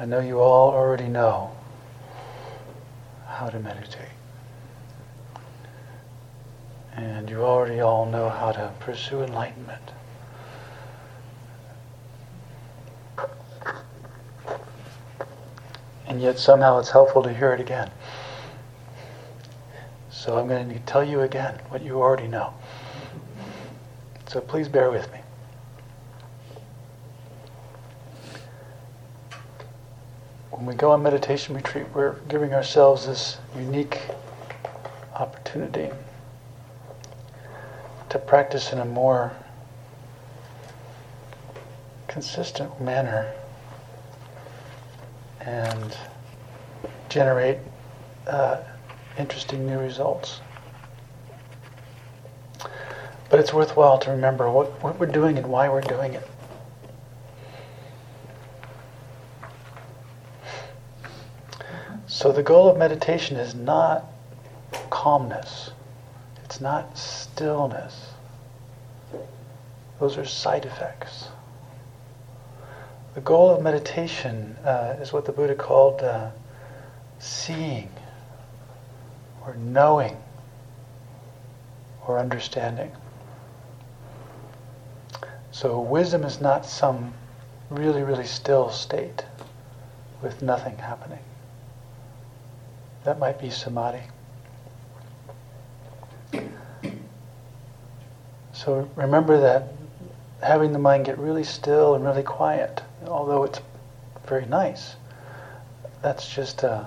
I know you all already know how to meditate. And you already all know how to pursue enlightenment. And yet somehow it's helpful to hear it again. So I'm going to tell you again what you already know. So please bear with me. We go on meditation retreat, we're giving ourselves this unique opportunity to practice in a more consistent manner and generate uh, interesting new results. But it's worthwhile to remember what, what we're doing and why we're doing it. So the goal of meditation is not calmness. It's not stillness. Those are side effects. The goal of meditation uh, is what the Buddha called uh, seeing, or knowing, or understanding. So wisdom is not some really, really still state with nothing happening. That might be samadhi. So remember that having the mind get really still and really quiet, although it's very nice, that's just uh,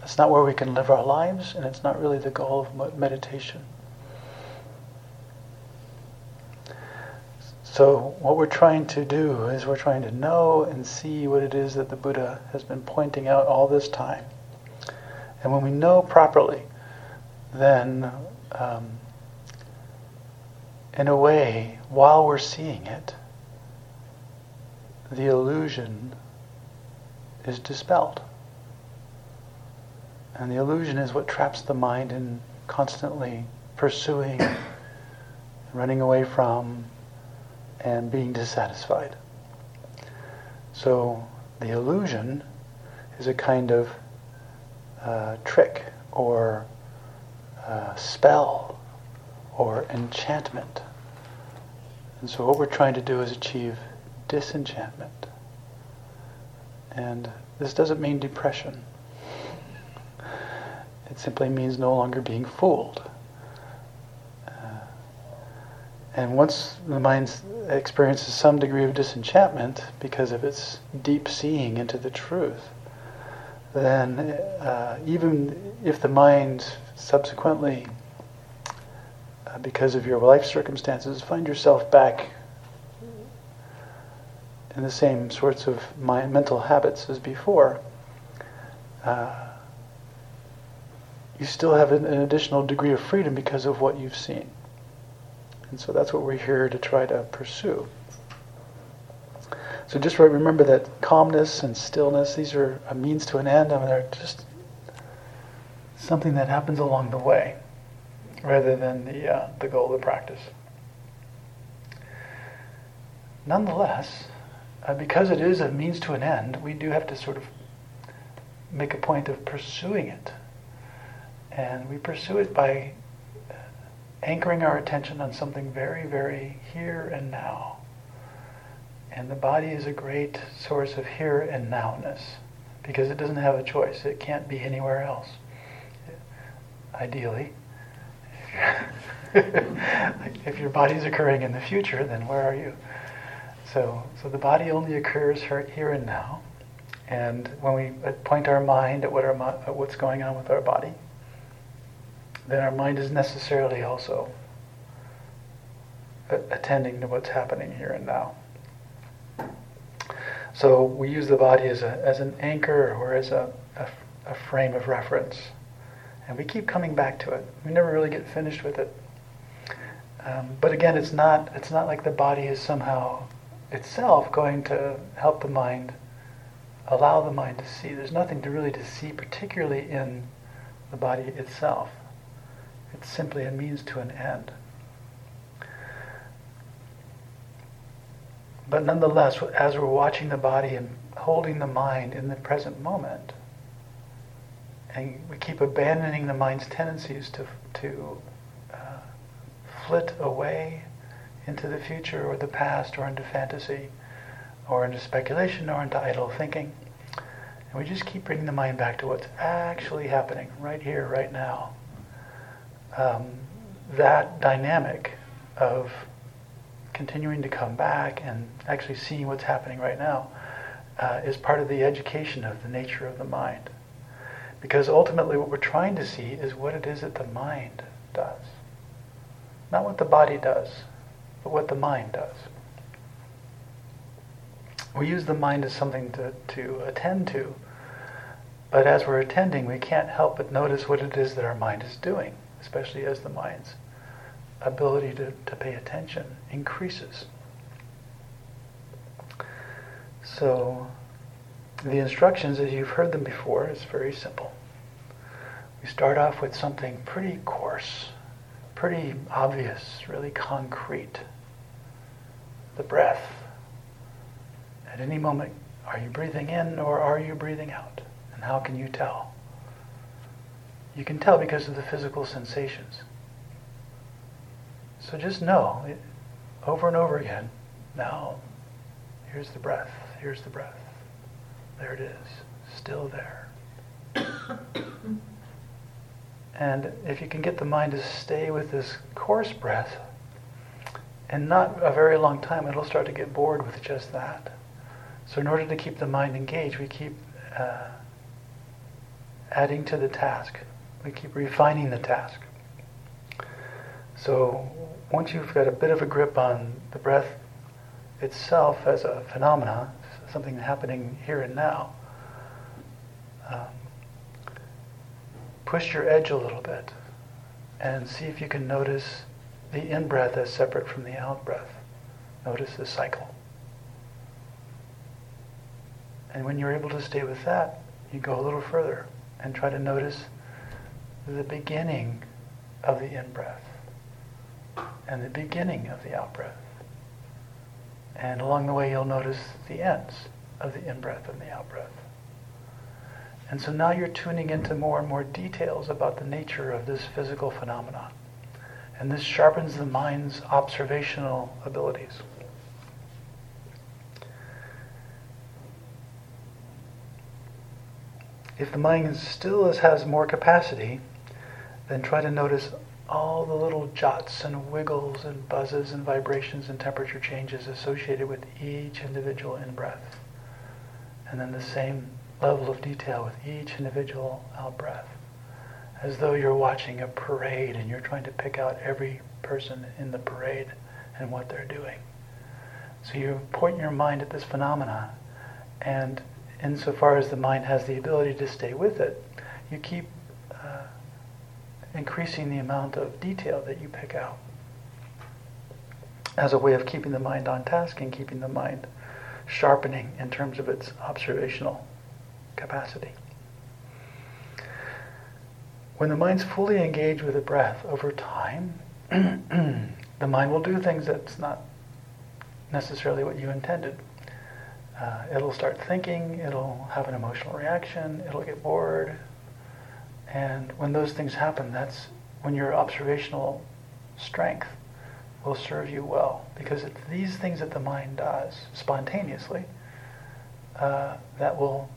that's not where we can live our lives, and it's not really the goal of meditation. So what we're trying to do is we're trying to know and see what it is that the Buddha has been pointing out all this time. And when we know properly, then um, in a way, while we're seeing it, the illusion is dispelled. And the illusion is what traps the mind in constantly pursuing, running away from, and being dissatisfied. So the illusion is a kind of uh, trick or uh, spell or enchantment. And so what we're trying to do is achieve disenchantment. And this doesn't mean depression. It simply means no longer being fooled. Uh, and once the mind experiences some degree of disenchantment because of its deep seeing into the truth, then uh, even if the mind subsequently, uh, because of your life circumstances, find yourself back in the same sorts of mind, mental habits as before, uh, you still have an, an additional degree of freedom because of what you've seen. And so that's what we're here to try to pursue. So just remember that calmness and stillness, these are a means to an end. I mean, they're just something that happens along the way rather than the, uh, the goal of the practice. Nonetheless, uh, because it is a means to an end, we do have to sort of make a point of pursuing it. And we pursue it by anchoring our attention on something very, very here and now. And the body is a great source of here and nowness because it doesn't have a choice. It can't be anywhere else. Ideally. if your body is occurring in the future, then where are you? So, so the body only occurs here and now. And when we point our mind at, what our, at what's going on with our body, then our mind is necessarily also attending to what's happening here and now. So we use the body as, a, as an anchor or as a, a, a frame of reference. And we keep coming back to it. We never really get finished with it. Um, but again, it's not, it's not like the body is somehow itself going to help the mind, allow the mind to see. There's nothing to really to see, particularly in the body itself. It's simply a means to an end. But nonetheless, as we're watching the body and holding the mind in the present moment, and we keep abandoning the mind's tendencies to, to uh, flit away into the future or the past or into fantasy or into speculation or into idle thinking. And we just keep bringing the mind back to what's actually happening right here, right now. Um, that dynamic of continuing to come back and actually seeing what's happening right now uh, is part of the education of the nature of the mind. Because ultimately, what we're trying to see is what it is that the mind does. Not what the body does, but what the mind does. We use the mind as something to, to attend to, but as we're attending, we can't help but notice what it is that our mind is doing, especially as the mind's ability to, to pay attention increases. So, the instructions, as you've heard them before, is very simple. We start off with something pretty coarse, pretty obvious, really concrete. The breath. At any moment, are you breathing in or are you breathing out? And how can you tell? You can tell because of the physical sensations. So just know, over and over again, now, here's the breath, here's the breath. There it is, still there. and if you can get the mind to stay with this coarse breath, and not a very long time, it'll start to get bored with just that. So, in order to keep the mind engaged, we keep uh, adding to the task, we keep refining the task. So, once you've got a bit of a grip on the breath itself as a phenomena, something happening here and now. Um, push your edge a little bit and see if you can notice the in breath as separate from the out breath. Notice the cycle. And when you're able to stay with that, you go a little further and try to notice the beginning of the in breath and the beginning of the out breath. And along the way, you'll notice the ends of the in breath and the out breath. And so now you're tuning into more and more details about the nature of this physical phenomenon. And this sharpens the mind's observational abilities. If the mind still has more capacity, then try to notice all the little jots and wiggles and buzzes and vibrations and temperature changes associated with each individual in breath. And then the same level of detail with each individual out breath. As though you're watching a parade and you're trying to pick out every person in the parade and what they're doing. So you point your mind at this phenomena, and insofar as the mind has the ability to stay with it, you keep increasing the amount of detail that you pick out as a way of keeping the mind on task and keeping the mind sharpening in terms of its observational capacity. When the mind's fully engaged with the breath over time, the mind will do things that's not necessarily what you intended. Uh, it'll start thinking, it'll have an emotional reaction, it'll get bored, and when those things happen, that's when your observational strength will serve you well. Because it's these things that the mind does spontaneously uh, that will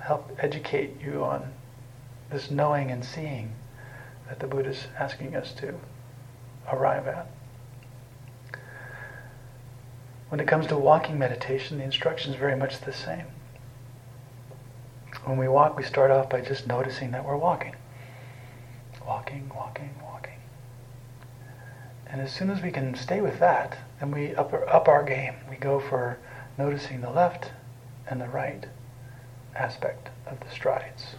help educate you on this knowing and seeing that the Buddha is asking us to arrive at. When it comes to walking meditation, the instruction is very much the same. When we walk, we start off by just noticing that we're walking. Walking, walking, walking. And as soon as we can stay with that, then we up, up our game. We go for noticing the left and the right aspect of the strides.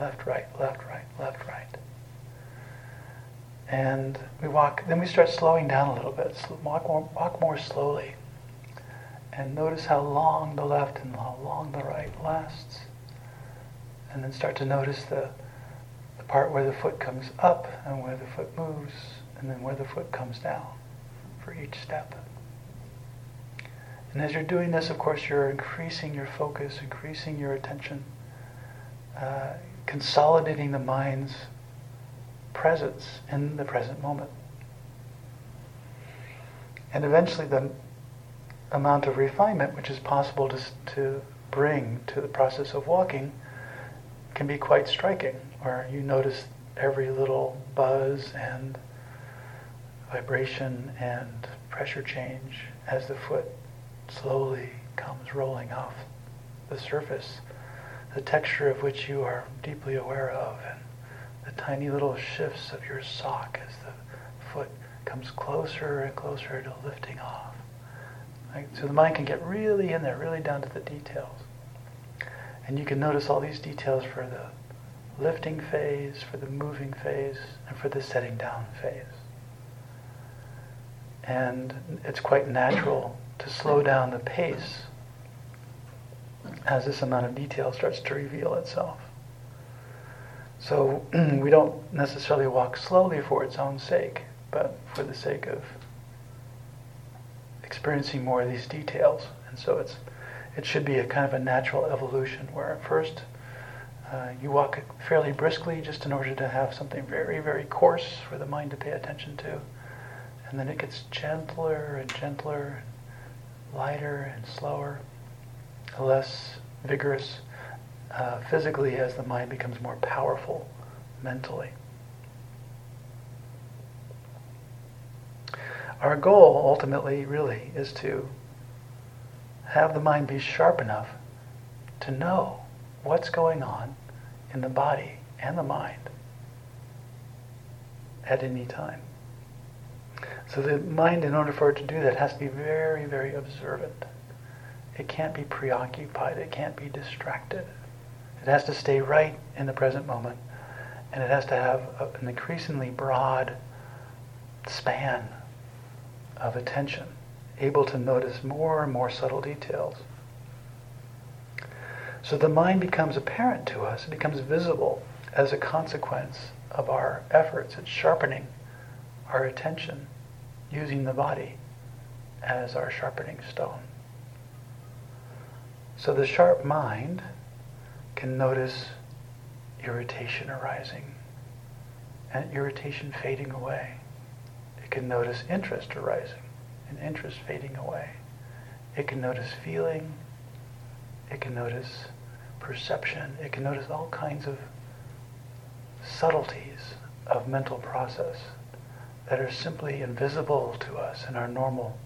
Left, right, left, right, left, right. And we walk, then we start slowing down a little bit. Walk more, walk more slowly and notice how long the left and how long the right lasts. And then start to notice the, the part where the foot comes up and where the foot moves, and then where the foot comes down for each step. And as you're doing this, of course, you're increasing your focus, increasing your attention, uh, consolidating the mind's presence in the present moment. And eventually, the amount of refinement which is possible to, to bring to the process of walking can be quite striking, where you notice every little buzz and vibration and pressure change as the foot slowly comes rolling off the surface, the texture of which you are deeply aware of, and the tiny little shifts of your sock as the foot comes closer and closer to lifting off. So the mind can get really in there, really down to the details. And you can notice all these details for the lifting phase, for the moving phase, and for the setting down phase. And it's quite natural to slow down the pace as this amount of detail starts to reveal itself. So we don't necessarily walk slowly for its own sake, but for the sake of experiencing more of these details. And so it's it should be a kind of a natural evolution where at first uh, you walk fairly briskly just in order to have something very, very coarse for the mind to pay attention to. And then it gets gentler and gentler, lighter and slower, less vigorous uh, physically as the mind becomes more powerful mentally. Our goal ultimately really is to have the mind be sharp enough to know what's going on in the body and the mind at any time. So the mind, in order for it to do that, has to be very, very observant. It can't be preoccupied. It can't be distracted. It has to stay right in the present moment. And it has to have an increasingly broad span of attention, able to notice more and more subtle details. So the mind becomes apparent to us, it becomes visible as a consequence of our efforts at sharpening our attention using the body as our sharpening stone. So the sharp mind can notice irritation arising and irritation fading away. It can notice interest arising and interest fading away. It can notice feeling. It can notice perception. It can notice all kinds of subtleties of mental process that are simply invisible to us in our normal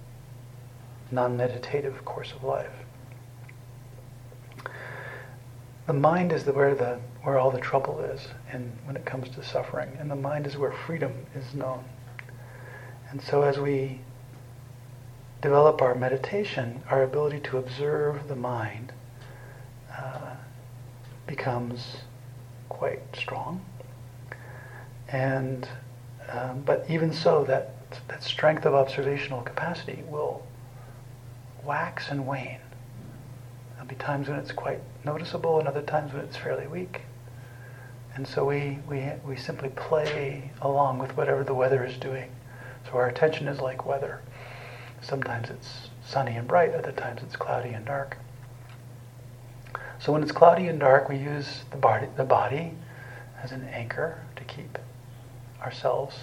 non-meditative course of life. The mind is where the where all the trouble is, and when it comes to suffering, and the mind is where freedom is known. And so, as we develop our meditation, our ability to observe the mind uh, becomes quite strong, and um, but even so, that, that strength of observational capacity will wax and wane. There'll be times when it's quite noticeable and other times when it's fairly weak. And so we, we, we simply play along with whatever the weather is doing. So our attention is like weather. Sometimes it's sunny and bright, other times it's cloudy and dark. So when it's cloudy and dark, we use the body, the body as an anchor to keep ourselves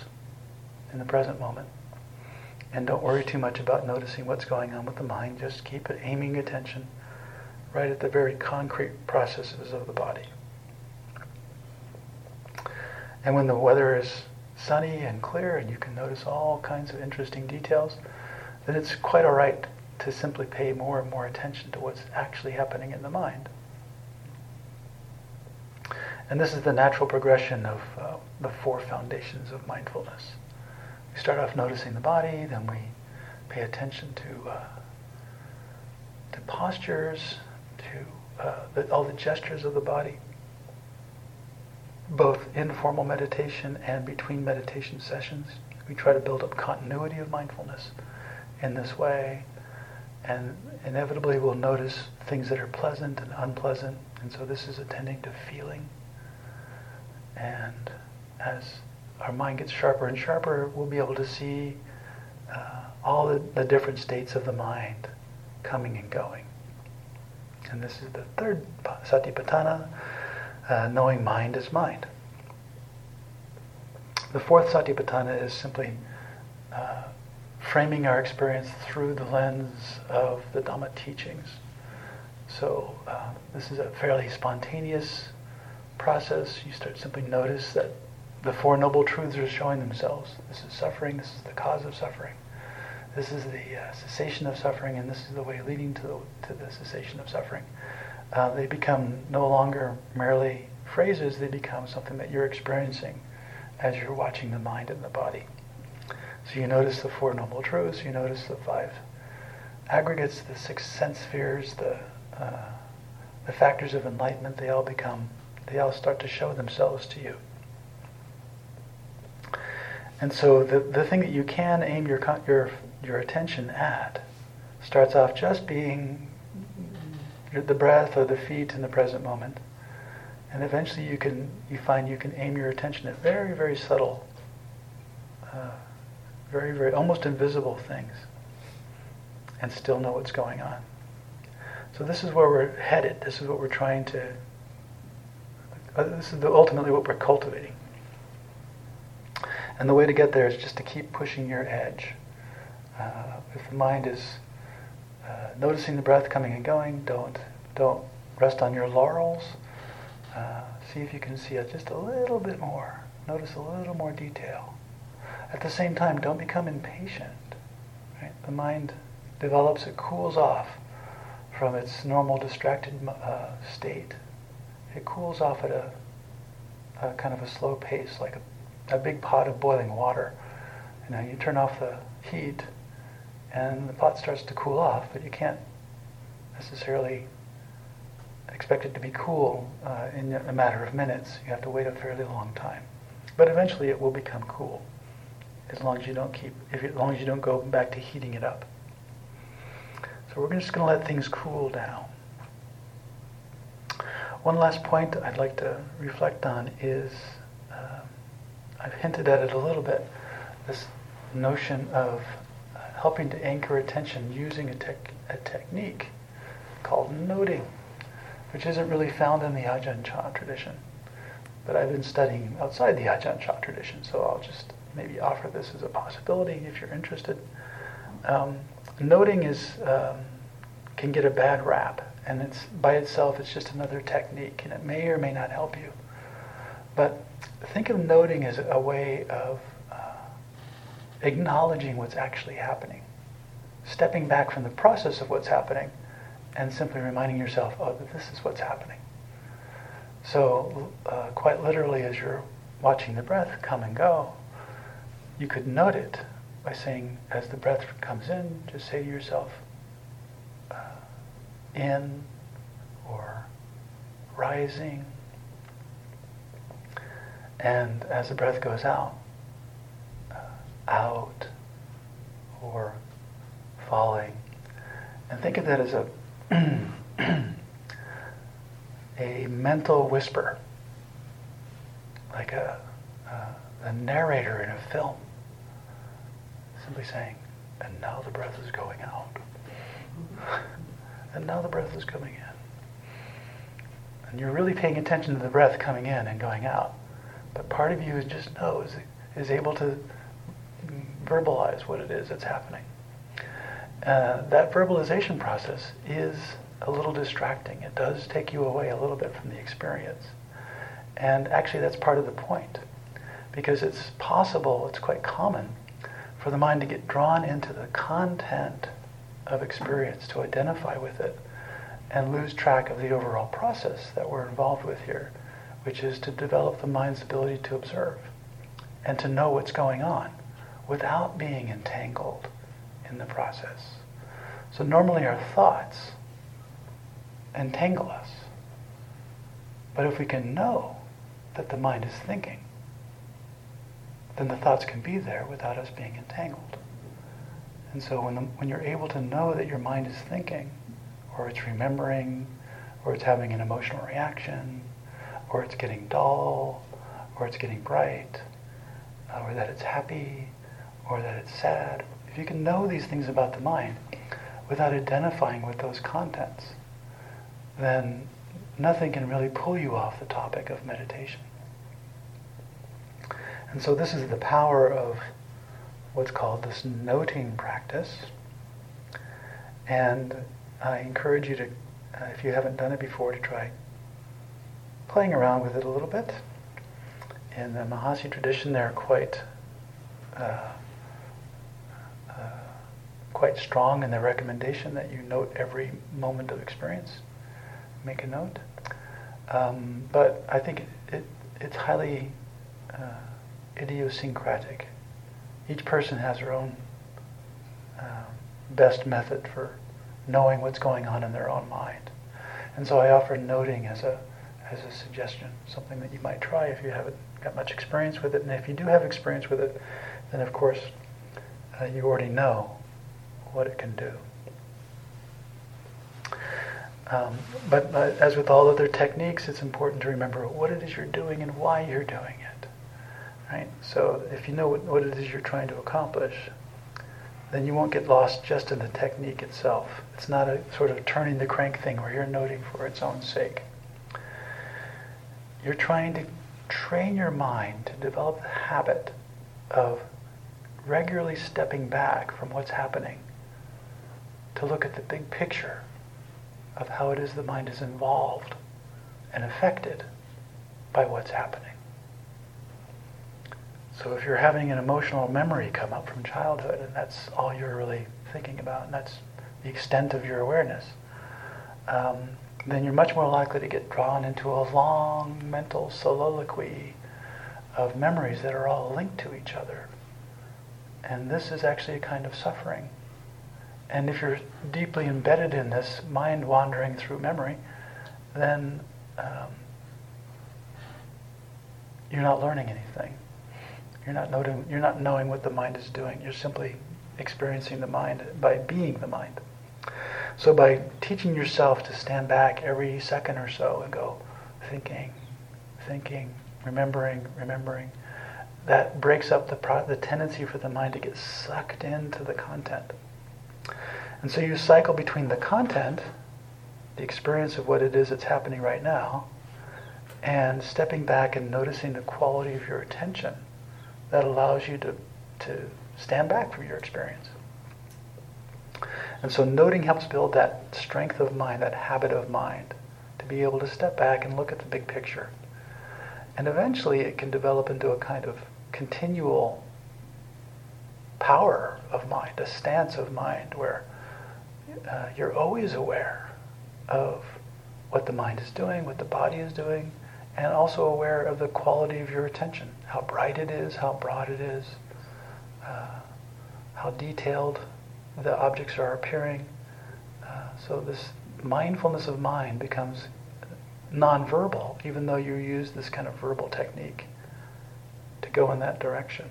in the present moment. And don't worry too much about noticing what's going on with the mind. Just keep aiming attention right at the very concrete processes of the body. And when the weather is sunny and clear and you can notice all kinds of interesting details, then it's quite all right to simply pay more and more attention to what's actually happening in the mind. And this is the natural progression of uh, the four foundations of mindfulness. We start off noticing the body, then we pay attention to uh, to postures, to uh, the, all the gestures of the body, both informal meditation and between meditation sessions. We try to build up continuity of mindfulness in this way, and inevitably we'll notice things that are pleasant and unpleasant, and so this is attending to feeling and as our mind gets sharper and sharper, we'll be able to see uh, all the, the, different states of the mind coming and going. And this is the third satipatthana, uh, knowing mind as mind. The fourth satipatthana is simply uh, framing our experience through the lens of the Dhamma teachings. So uh, this is a fairly spontaneous process. You start simply notice that the Four Noble Truths are showing themselves. This is suffering, this is the cause of suffering. This is the uh, cessation of suffering, and this is the way leading to the, to the cessation of suffering. Uh, they become no longer merely phrases, they become something that you're experiencing as you're watching the mind and the body. So you notice the Four Noble Truths, you notice the five aggregates, the six sense spheres, the, uh, the factors of enlightenment, they all become, they all start to show themselves to you. And so the, the thing that you can aim your, your, your attention at starts off just being the breath or the feet in the present moment. And eventually you can you find you can aim your attention at very, very subtle, uh, very, very almost invisible things and still know what's going on. So this is where we're headed. This is what we're trying to, uh, this is the, ultimately what we're cultivating. And the way to get there is just to keep pushing your edge. Uh, if the mind is uh, noticing the breath coming and going, don't don't rest on your laurels. Uh, see if you can see it just a little bit more. Notice a little more detail. At the same time, don't become impatient. Right? The mind develops, it cools off from its normal distracted uh, state. It cools off at a, a kind of a slow pace, like a a big pot of boiling water. You you turn off the heat and the pot starts to cool off, but you can't necessarily expect it to be cool uh, in a matter of minutes. You have to wait a fairly long time. But eventually it will become cool as long as you don't keep, if as long as you don't go back to heating it up. So we're just going to let things cool down. One last point I'd like to reflect on is I've hinted at it a little bit, this notion of helping to anchor attention using a, tech, a technique called noting, which isn't really found in the Ajahn Chah tradition. But I've been studying outside the Ajahn Chah tradition, so I'll just maybe offer this as a possibility if you're interested. Um, noting is um, can get a bad rap, and it's by itself it's just another technique, and it may or may not help you. But think of noting as a way of acknowledging what's actually happening, stepping back from the process of what's happening, and simply reminding yourself, oh, this is what's happening. So, uh, quite literally, as you're watching the breath come and go, you could note it by saying, as the breath comes in, just say to yourself, uh, in or rising and as the breath goes out, out or falling, and think of that as a a mental whisper, like a, uh, a, a narrator in a film, simply saying, "And now the breath is going out, and now the breath is coming in." And you're really paying attention to the breath coming in and going out. But part of you is just knows, is able to verbalize what it is that's happening. Uh, that verbalization process is a little distracting. It does take you away a little bit from the experience. And actually, that's part of the point. Because it's possible, it's quite common, for the mind to get drawn into the content of experience, to identify with it, and lose track of the overall process that we're involved with here which is to develop the mind's ability to observe and to know what's going on without being entangled in the process. So normally our thoughts entangle us. But if we can know that the mind is thinking, then the thoughts can be there without us being entangled. And so when, the, when you're able to know that your mind is thinking, or it's remembering, or it's having an emotional reaction, or it's getting dull, or it's getting bright, uh, or that it's happy, or that it's sad. If you can know these things about the mind, without identifying with those contents, then nothing can really pull you off the topic of meditation. And so this is the power of what's called this noting practice. And I encourage you to, uh, if you haven't done it before, to try playing around with it a little bit. In the Mahasi tradition, they're quite uh, quite strong in the recommendation that you note every moment of experience. Make a note. Um, but I think it, it, it's highly uh, idiosyncratic. Each person has their own uh, best method for knowing what's going on in their own mind. And so I offer noting as a, as a suggestion, something that you might try if you haven't got much experience with it. And if you do have experience with it, then of course uh, you already know what it can do. Um, but uh, as with all other techniques, it's important to remember what it is you're doing and why you're doing it. Right? So if you know what, what it is you're trying to accomplish, then you won't get lost just in the technique itself. It's not a sort of turning the crank thing where you're noting for its own sake. You're trying to train your mind to develop the habit of regularly stepping back from what's happening to look at the big picture of how it is the mind is involved and affected by what's happening. So if you're having an emotional memory come up from childhood and that's all you're really thinking about and that's the extent of your awareness, um, then you're much more likely to get drawn into a long mental soliloquy of memories that are all linked to each other. And this is actually a kind of suffering. And if you're deeply embedded in this mind wandering through memory, then um, you're not learning anything. You're not, noting, you're not knowing what the mind is doing. You're simply experiencing the mind by being the mind. So by teaching yourself to stand back every second or so and go thinking, thinking, remembering, remembering, that breaks up the, pro- the tendency for the mind to get sucked into the content. And so you cycle between the content, the experience of what it is that's happening right now, and stepping back and noticing the quality of your attention that allows you to, to stand back from your experience. And so noting helps build that strength of mind, that habit of mind, to be able to step back and look at the big picture. And eventually it can develop into a kind of continual power of mind, a stance of mind where uh, you're always aware of what the mind is doing, what the body is doing, and also aware of the quality of your attention, how bright it is, how broad it is, uh, how detailed the objects are appearing. Uh, so this mindfulness of mind becomes nonverbal, even though you use this kind of verbal technique to go in that direction.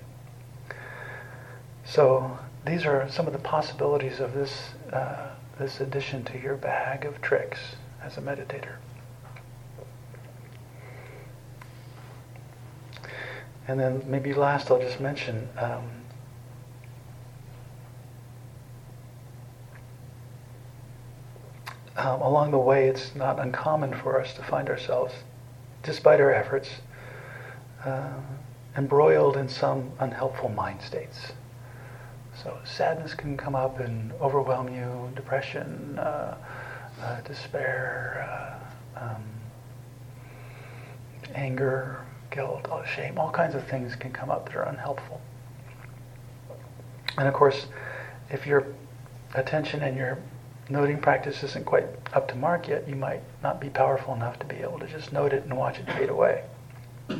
So these are some of the possibilities of this, uh, this addition to your bag of tricks as a meditator. And then maybe last I'll just mention um, um, along the way it's not uncommon for us to find ourselves, despite our efforts, uh, embroiled in some unhelpful mind states. So sadness can come up and overwhelm you, depression, uh, uh, despair, uh, um, anger, guilt, shame, all kinds of things can come up that are unhelpful. And of course, if your attention and your noting practice isn't quite up to mark yet, you might not be powerful enough to be able to just note it and watch it fade away.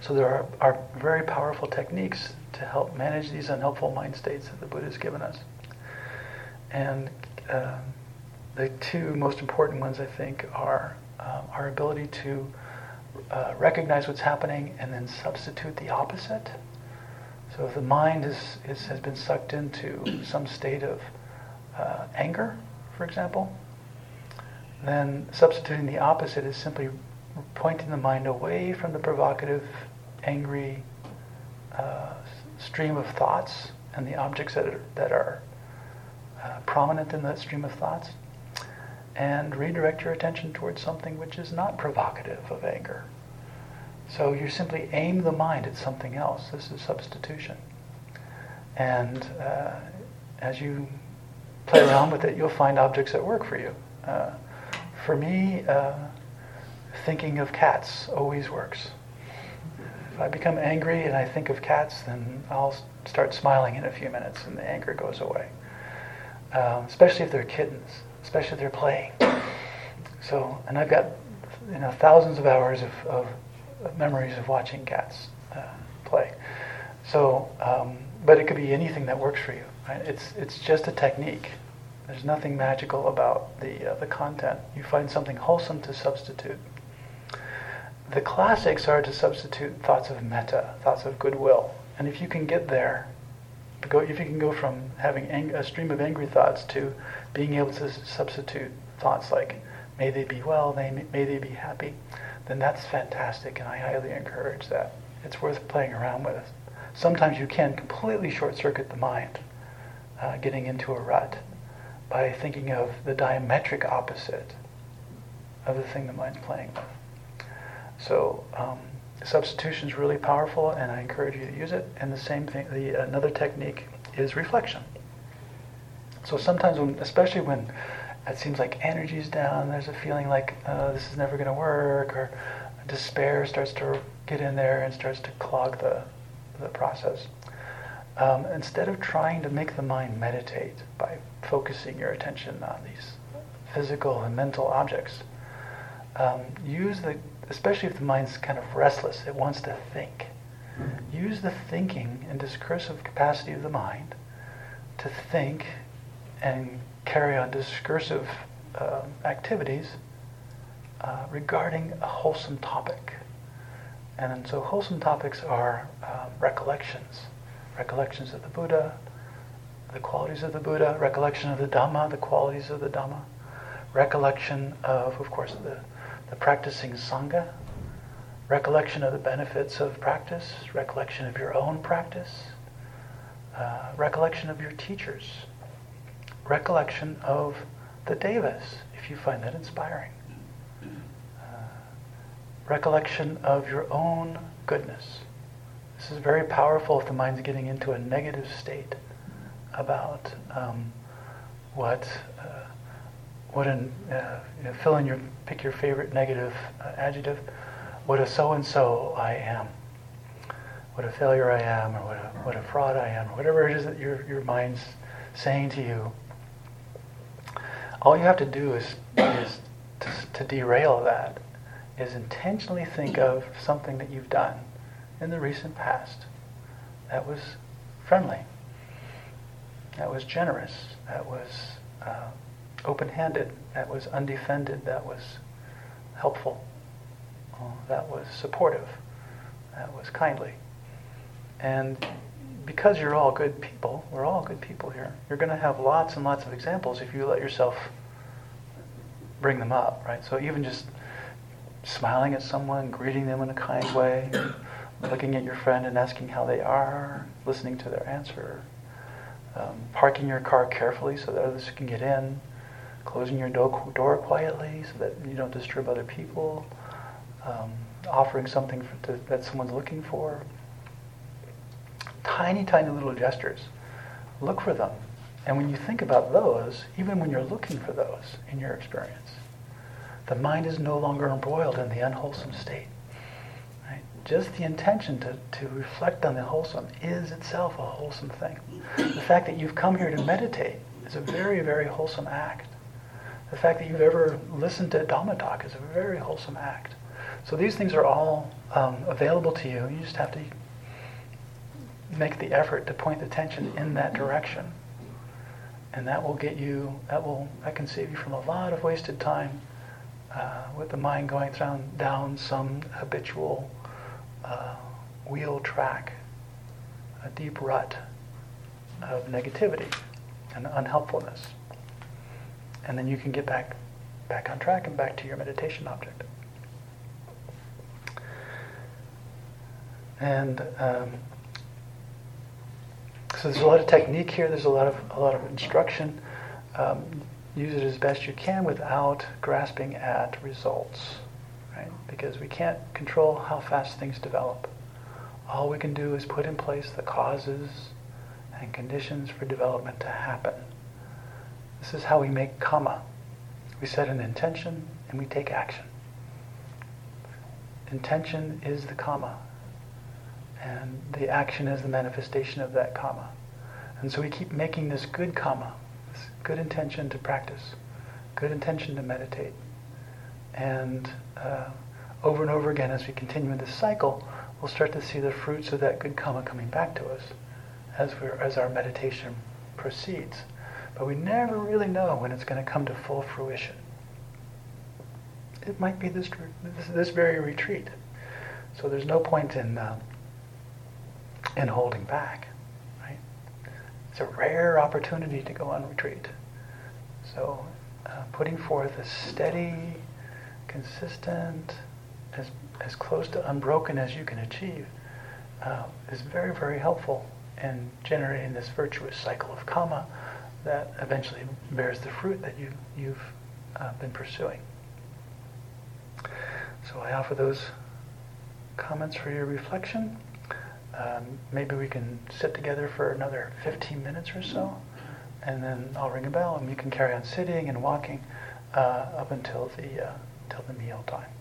So there are, are very powerful techniques to help manage these unhelpful mind states that the Buddha has given us. And uh, the two most important ones, I think, are uh, our ability to uh, recognize what's happening and then substitute the opposite. So if the mind is, is, has been sucked into some state of uh, anger, for example, then substituting the opposite is simply pointing the mind away from the provocative, angry uh, stream of thoughts and the objects that are, that are uh, prominent in that stream of thoughts, and redirect your attention towards something which is not provocative of anger. So you simply aim the mind at something else. This is substitution. And uh, as you play around with it, you'll find objects that work for you. Uh, for me, uh, thinking of cats always works. If I become angry and I think of cats, then I'll start smiling in a few minutes and the anger goes away. Um, especially if they're kittens, especially if they're playing. So, and I've got you know thousands of hours of, of memories of watching cats uh, play. So, um, but it could be anything that works for you. Right? It's it's just a technique. There's nothing magical about the uh, the content. You find something wholesome to substitute. The classics are to substitute thoughts of metta, thoughts of goodwill, and if you can get there, if you can go from having ang- a stream of angry thoughts to being able to substitute thoughts like may they be well, may, may they be happy, then that's fantastic, and I highly encourage that. It's worth playing around with. Sometimes you can completely short circuit the mind, uh, getting into a rut, by thinking of the diametric opposite of the thing the mind's playing with. So um, substitution is really powerful, and I encourage you to use it. And the same thing, the another technique is reflection. So sometimes, when, especially when it seems like energy's down, there's a feeling like uh, this is never going to work, or despair starts to get in there and starts to clog the, the process. Um, instead of trying to make the mind meditate by focusing your attention on these physical and mental objects, um, use the, especially if the mind's kind of restless, it wants to think. Use the thinking and discursive capacity of the mind to think and carry on discursive uh, activities uh, regarding a wholesome topic. And so wholesome topics are uh, recollections, recollections of the Buddha, the qualities of the Buddha, recollection of the Dhamma, the qualities of the Dhamma, recollection of, of course, the, the practicing Sangha, recollection of the benefits of practice, recollection of your own practice, uh, recollection of your teachers, recollection of the devas, if you find that inspiring. Uh, recollection of your own goodness. This is very powerful if the mind's getting into a negative state about um, what uh, what an uh, you know, fill in your pick your favorite negative uh, adjective. What a so and so I am. What a failure I am, or what a what a fraud I am, or whatever it is that your your mind's saying to you all you have to do is, is to, to derail that, is intentionally think of something that you've done in the recent past that was friendly, that was generous, that was uh, open-handed, that was undefended, that was helpful, uh, that was supportive, that was kindly. And because you're all good people, we're all good people here, you're going to have lots and lots of examples if you let yourself bring them up, right? So even just smiling at someone, greeting them in a kind way, looking at your friend and asking how they are, listening to their answer, um, parking your car carefully so that others can get in, closing your do- door quietly so that you don't disturb other people, um, offering something for, to, that someone's looking for tiny, tiny little gestures. Look for them. And when you think about those, even when you're looking for those in your experience, the mind is no longer embroiled in the unwholesome state. Right? Just the intention to, to reflect on the wholesome is itself a wholesome thing. The fact that you've come here to meditate is a very, very wholesome act. The fact that you've ever listened to Dhamma talk is a very wholesome act. So these things are all um, available to you. You just have to make the effort to point the attention in that direction. And that will get you, that will, that can save you from a lot of wasted time uh, with the mind going down, down some habitual uh, wheel track, a deep rut of negativity and unhelpfulness. And then you can get back, back on track and back to your meditation object. And um, so there's a lot of technique here. There's a lot of a lot of instruction. um, use it as best you can without grasping at results, right? Because we can't control how fast things develop. All we can do is put in place the causes and conditions for development to happen. This is how we make karma. We set an intention and we take action. Intention is the karma, and the action is the manifestation of that karma. And so we keep making this good karma, this good intention to practice, good intention to meditate. And uh, over and over again, as we continue in this cycle, we'll start to see the fruits of that good karma coming back to us as, as our meditation proceeds. But we never really know when it's going to come to full fruition. It might be this, this, this very retreat. So there's no point in, uh, in holding back. Right? It's a rare opportunity to go on retreat. So uh, putting forth a steady, consistent, as, as close to unbroken as you can achieve uh, is very, very helpful in generating this virtuous cycle of karma that eventually bears the fruit that you, you've uh, been pursuing. So I offer those comments for your reflection. Um, maybe we can sit together for another 15 minutes or so, and then I'll ring a bell, and you can carry on sitting and walking uh, up until the uh, until the meal time.